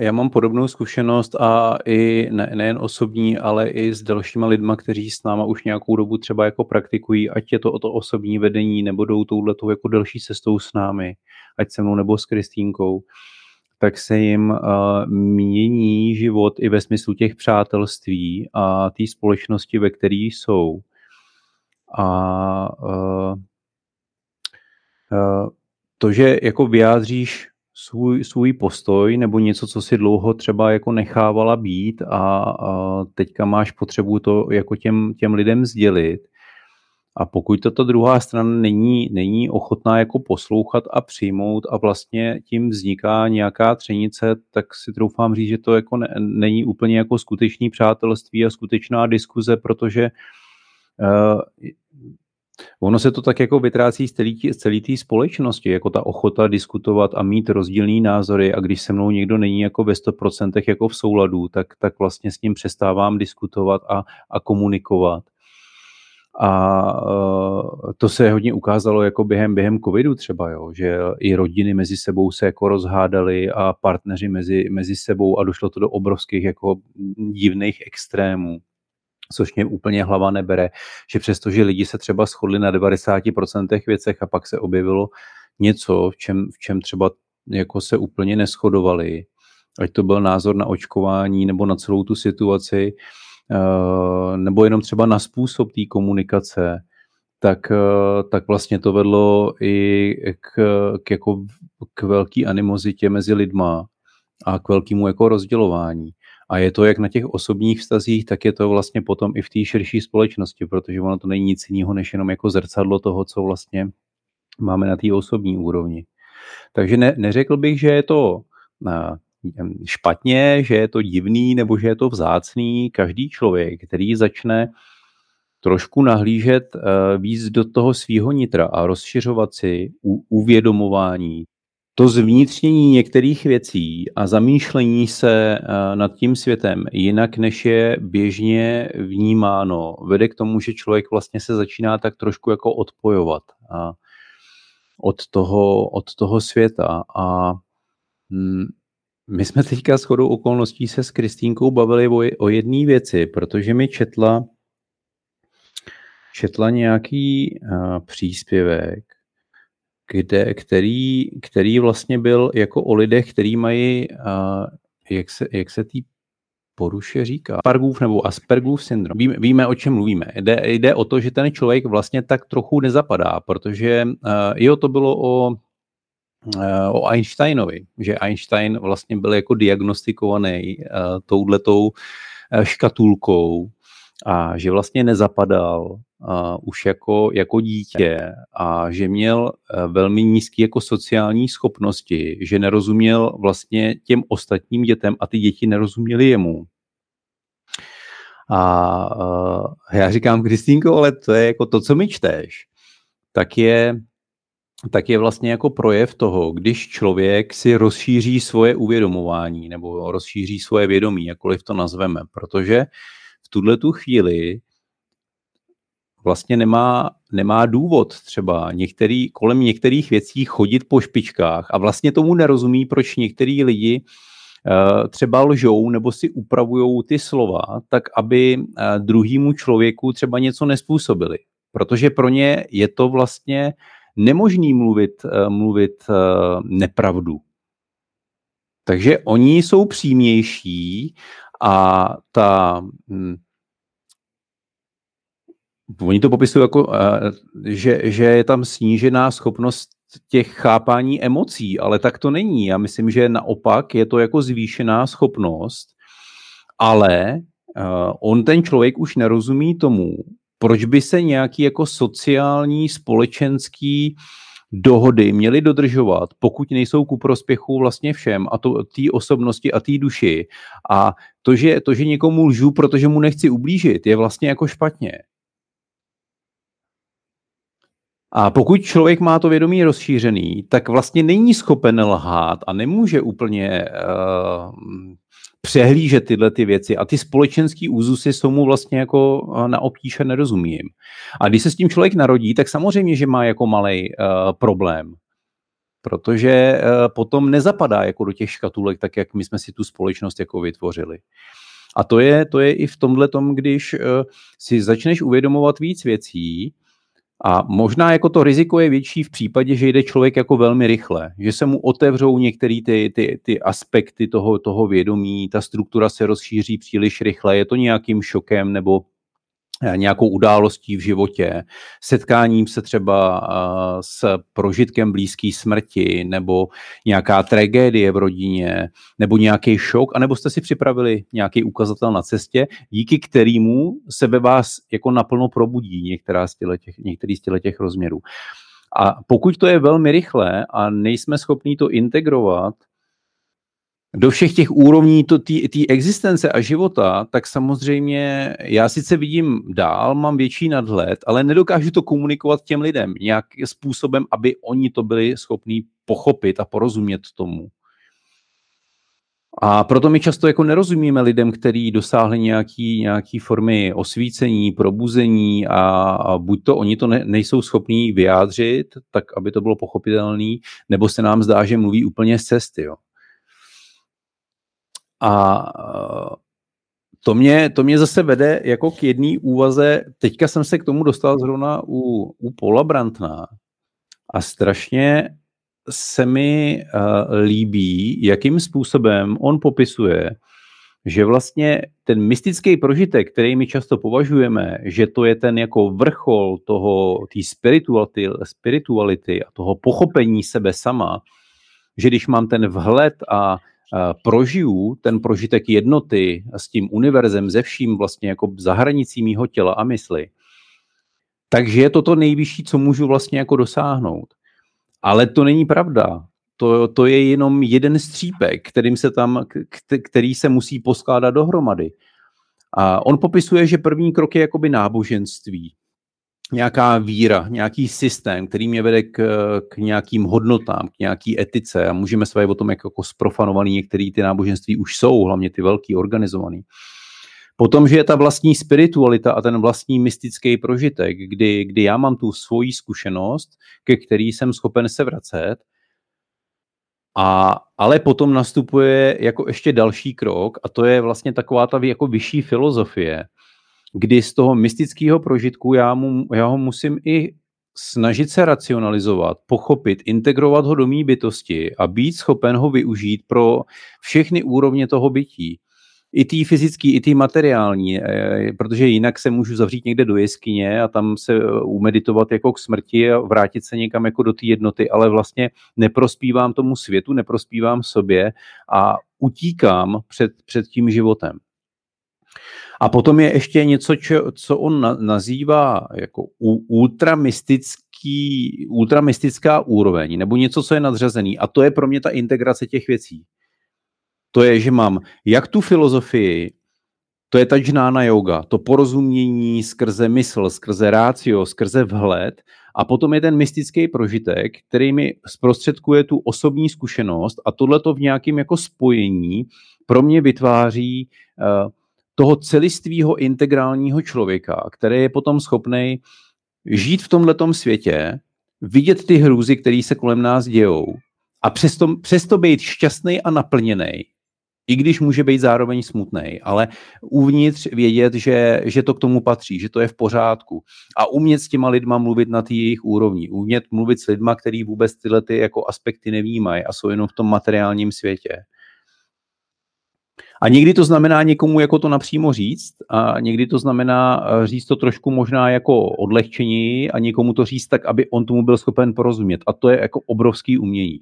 Já mám podobnou zkušenost a i ne, nejen osobní, ale i s dalšíma lidma, kteří s náma už nějakou dobu třeba jako praktikují, ať je to o to osobní vedení, nebo jdou touhletou jako delší cestou s námi, ať se mnou nebo s Kristýnkou, tak se jim uh, mění život i ve smyslu těch přátelství a té společnosti, ve které jsou. A uh, uh, to, že jako vyjádříš svůj, svůj postoj nebo něco, co si dlouho třeba jako nechávala být a, a teďka máš potřebu to jako těm, těm lidem sdělit. A pokud tato druhá strana není, není ochotná jako poslouchat a přijmout a vlastně tím vzniká nějaká třenice, tak si troufám říct, že to jako ne, není úplně jako skutečný přátelství a skutečná diskuze, protože uh, Ono se to tak jako vytrácí z celé té společnosti, jako ta ochota diskutovat a mít rozdílné názory a když se mnou někdo není jako ve 100% jako v souladu, tak, tak vlastně s ním přestávám diskutovat a, a komunikovat. A uh, to se hodně ukázalo jako během, během covidu třeba, jo, že i rodiny mezi sebou se jako rozhádaly a partneři mezi, mezi sebou a došlo to do obrovských jako divných extrémů což mě úplně hlava nebere, že přestože lidi se třeba shodli na 90% věcech a pak se objevilo něco, v čem, v čem třeba jako se úplně neschodovali, ať to byl názor na očkování nebo na celou tu situaci, eh, nebo jenom třeba na způsob té komunikace, tak, eh, tak vlastně to vedlo i k, k, jako, k velký animozitě mezi lidma a k velkému jako rozdělování. A je to jak na těch osobních vztazích, tak je to vlastně potom i v té širší společnosti, protože ono to není nic jiného, než jenom jako zrcadlo toho, co vlastně máme na té osobní úrovni. Takže ne, neřekl bych, že je to špatně, že je to divný nebo že je to vzácný. Každý člověk, který začne trošku nahlížet e, víc do toho svého nitra a rozšiřovat si uvědomování to zvnitřnění některých věcí a zamýšlení se eh, nad tím světem jinak, než je běžně vnímáno, vede k tomu, že člověk vlastně se začíná tak trošku jako odpojovat a od, toho, od toho světa. A hm, my jsme teďka s chodou okolností se s Kristýnkou bavili o, o jedné věci, protože mi četla, četla nějaký uh, příspěvek kde, který, který vlastně byl jako o lidech, který mají, uh, jak se, jak se tý poruše říká, Aspergův nebo Aspergův syndrom. Víme, víme, o čem mluvíme. Jde, jde o to, že ten člověk vlastně tak trochu nezapadá, protože uh, jo, to bylo o, o Einsteinovi, že Einstein vlastně byl jako diagnostikovaný uh, touhletou uh, škatulkou a že vlastně nezapadal uh, už jako, jako dítě a že měl uh, velmi nízké jako sociální schopnosti, že nerozuměl vlastně těm ostatním dětem a ty děti nerozuměly jemu. A uh, já říkám, Kristýnko, ale to je jako to, co mi čteš, tak je, tak je vlastně jako projev toho, když člověk si rozšíří svoje uvědomování nebo rozšíří svoje vědomí, jakkoliv to nazveme, protože v tuhle tu chvíli vlastně nemá, nemá důvod třeba některý, kolem některých věcí chodit po špičkách a vlastně tomu nerozumí, proč některý lidi uh, třeba lžou nebo si upravují ty slova tak, aby uh, druhýmu člověku třeba něco nespůsobili. Protože pro ně je to vlastně nemožný mluvit, uh, mluvit nepravdu. Takže oni jsou přímější a ta hm, Oni to popisují jako, že, že je tam snížená schopnost těch chápání emocí, ale tak to není. Já myslím, že naopak je to jako zvýšená schopnost, ale on ten člověk už nerozumí tomu, proč by se nějaký jako sociální, společenský dohody měly dodržovat, pokud nejsou ku prospěchu vlastně všem a té osobnosti a té duši. A to že, to, že někomu lžu, protože mu nechci ublížit, je vlastně jako špatně. A pokud člověk má to vědomí rozšířený, tak vlastně není schopen lhát a nemůže úplně uh, přehlížet tyhle ty věci. A ty společenský úzusy jsou mu vlastně jako eh, na obtíž nerozumím. A když se s tím člověk narodí, tak samozřejmě, že má jako malý uh, problém. protože uh, potom nezapadá jako do těch škatulek, tak jak my jsme si tu společnost jako vytvořili. A to je, to je i v tomhle tom, když uh, si začneš uvědomovat víc věcí, a možná jako to riziko je větší v případě, že jde člověk jako velmi rychle, že se mu otevřou některé ty, ty, ty aspekty toho, toho vědomí, ta struktura se rozšíří příliš rychle, je to nějakým šokem nebo nějakou událostí v životě, setkáním se třeba eh, s prožitkem blízké smrti, nebo nějaká tragédie v rodině, nebo nějaký šok, anebo jste si připravili nějaký ukazatel na cestě, díky kterému se ve vás jako naplno probudí některá z těch, některý z těch rozměrů. A pokud to je velmi rychlé a nejsme schopni to integrovat do všech těch úrovní té existence a života, tak samozřejmě já sice vidím dál, mám větší nadhled, ale nedokážu to komunikovat těm lidem nějakým způsobem, aby oni to byli schopní pochopit a porozumět tomu. A proto my často jako nerozumíme lidem, kteří dosáhli nějaký, nějaký formy osvícení, probuzení a, a buď to oni to ne, nejsou schopní vyjádřit, tak aby to bylo pochopitelné, nebo se nám zdá, že mluví úplně z cesty. Jo. A eh, to mě, to mě zase vede jako k jedné úvaze. Teďka jsem se k tomu dostal zrovna u, u Paula Brantna a strašně se mi uh, líbí, jakým způsobem on popisuje, že vlastně ten mystický prožitek, který my často považujeme, že to je ten jako vrchol toho, té spirituality, spirituality a toho pochopení sebe sama, že když mám ten vhled a prožiju ten prožitek jednoty s tím univerzem, ze vším vlastně jako za hranicí mýho těla a mysli, takže je to to nejvyšší, co můžu vlastně jako dosáhnout. Ale to není pravda. To, to je jenom jeden střípek, kterým se tam, který se musí poskládat dohromady. A on popisuje, že první krok je jakoby náboženství nějaká víra, nějaký systém, který mě vede k, k nějakým hodnotám, k nějaký etice a můžeme se o tom, jak jako sprofanovaný některé ty náboženství už jsou, hlavně ty velký, organizovaný. Potom, že je ta vlastní spiritualita a ten vlastní mystický prožitek, kdy, kdy já mám tu svoji zkušenost, ke který jsem schopen se vracet, a, ale potom nastupuje jako ještě další krok a to je vlastně taková ta jako vyšší filozofie, kdy z toho mystického prožitku já, mu, já ho musím i snažit se racionalizovat, pochopit, integrovat ho do mý bytosti a být schopen ho využít pro všechny úrovně toho bytí. I ty fyzický, i ty materiální, eh, protože jinak se můžu zavřít někde do jeskyně a tam se eh, umeditovat jako k smrti a vrátit se někam jako do té jednoty, ale vlastně neprospívám tomu světu, neprospívám sobě a utíkám před, před tím životem. A potom je ještě něco, čo, co on na, nazývá jako ultramistický, ultramistická úroveň, nebo něco, co je nadřazený. A to je pro mě ta integrace těch věcí. To je, že mám jak tu filozofii, to je ta džnána yoga, to porozumění skrze mysl, skrze rácio, skrze vhled a potom je ten mystický prožitek, který mi zprostředkuje tu osobní zkušenost a tohle to v nějakém jako spojení pro mě vytváří uh, toho celistvého integrálního člověka, který je potom schopný žít v tomhletom světě, vidět ty hrůzy, které se kolem nás dějou a přesto, přesto být šťastný a naplněný, i když může být zároveň smutný, ale uvnitř vědět, že, že to k tomu patří, že to je v pořádku a umět s těma lidma mluvit na té jejich úrovni, umět mluvit s lidma, který vůbec tyhle ty jako aspekty nevnímají a jsou jenom v tom materiálním světě. A někdy to znamená někomu jako to napřímo říct a někdy to znamená eh, říct to trošku možná jako odlehčení a někomu to říct tak, aby on tomu byl schopen porozumět. A to je jako obrovský umění.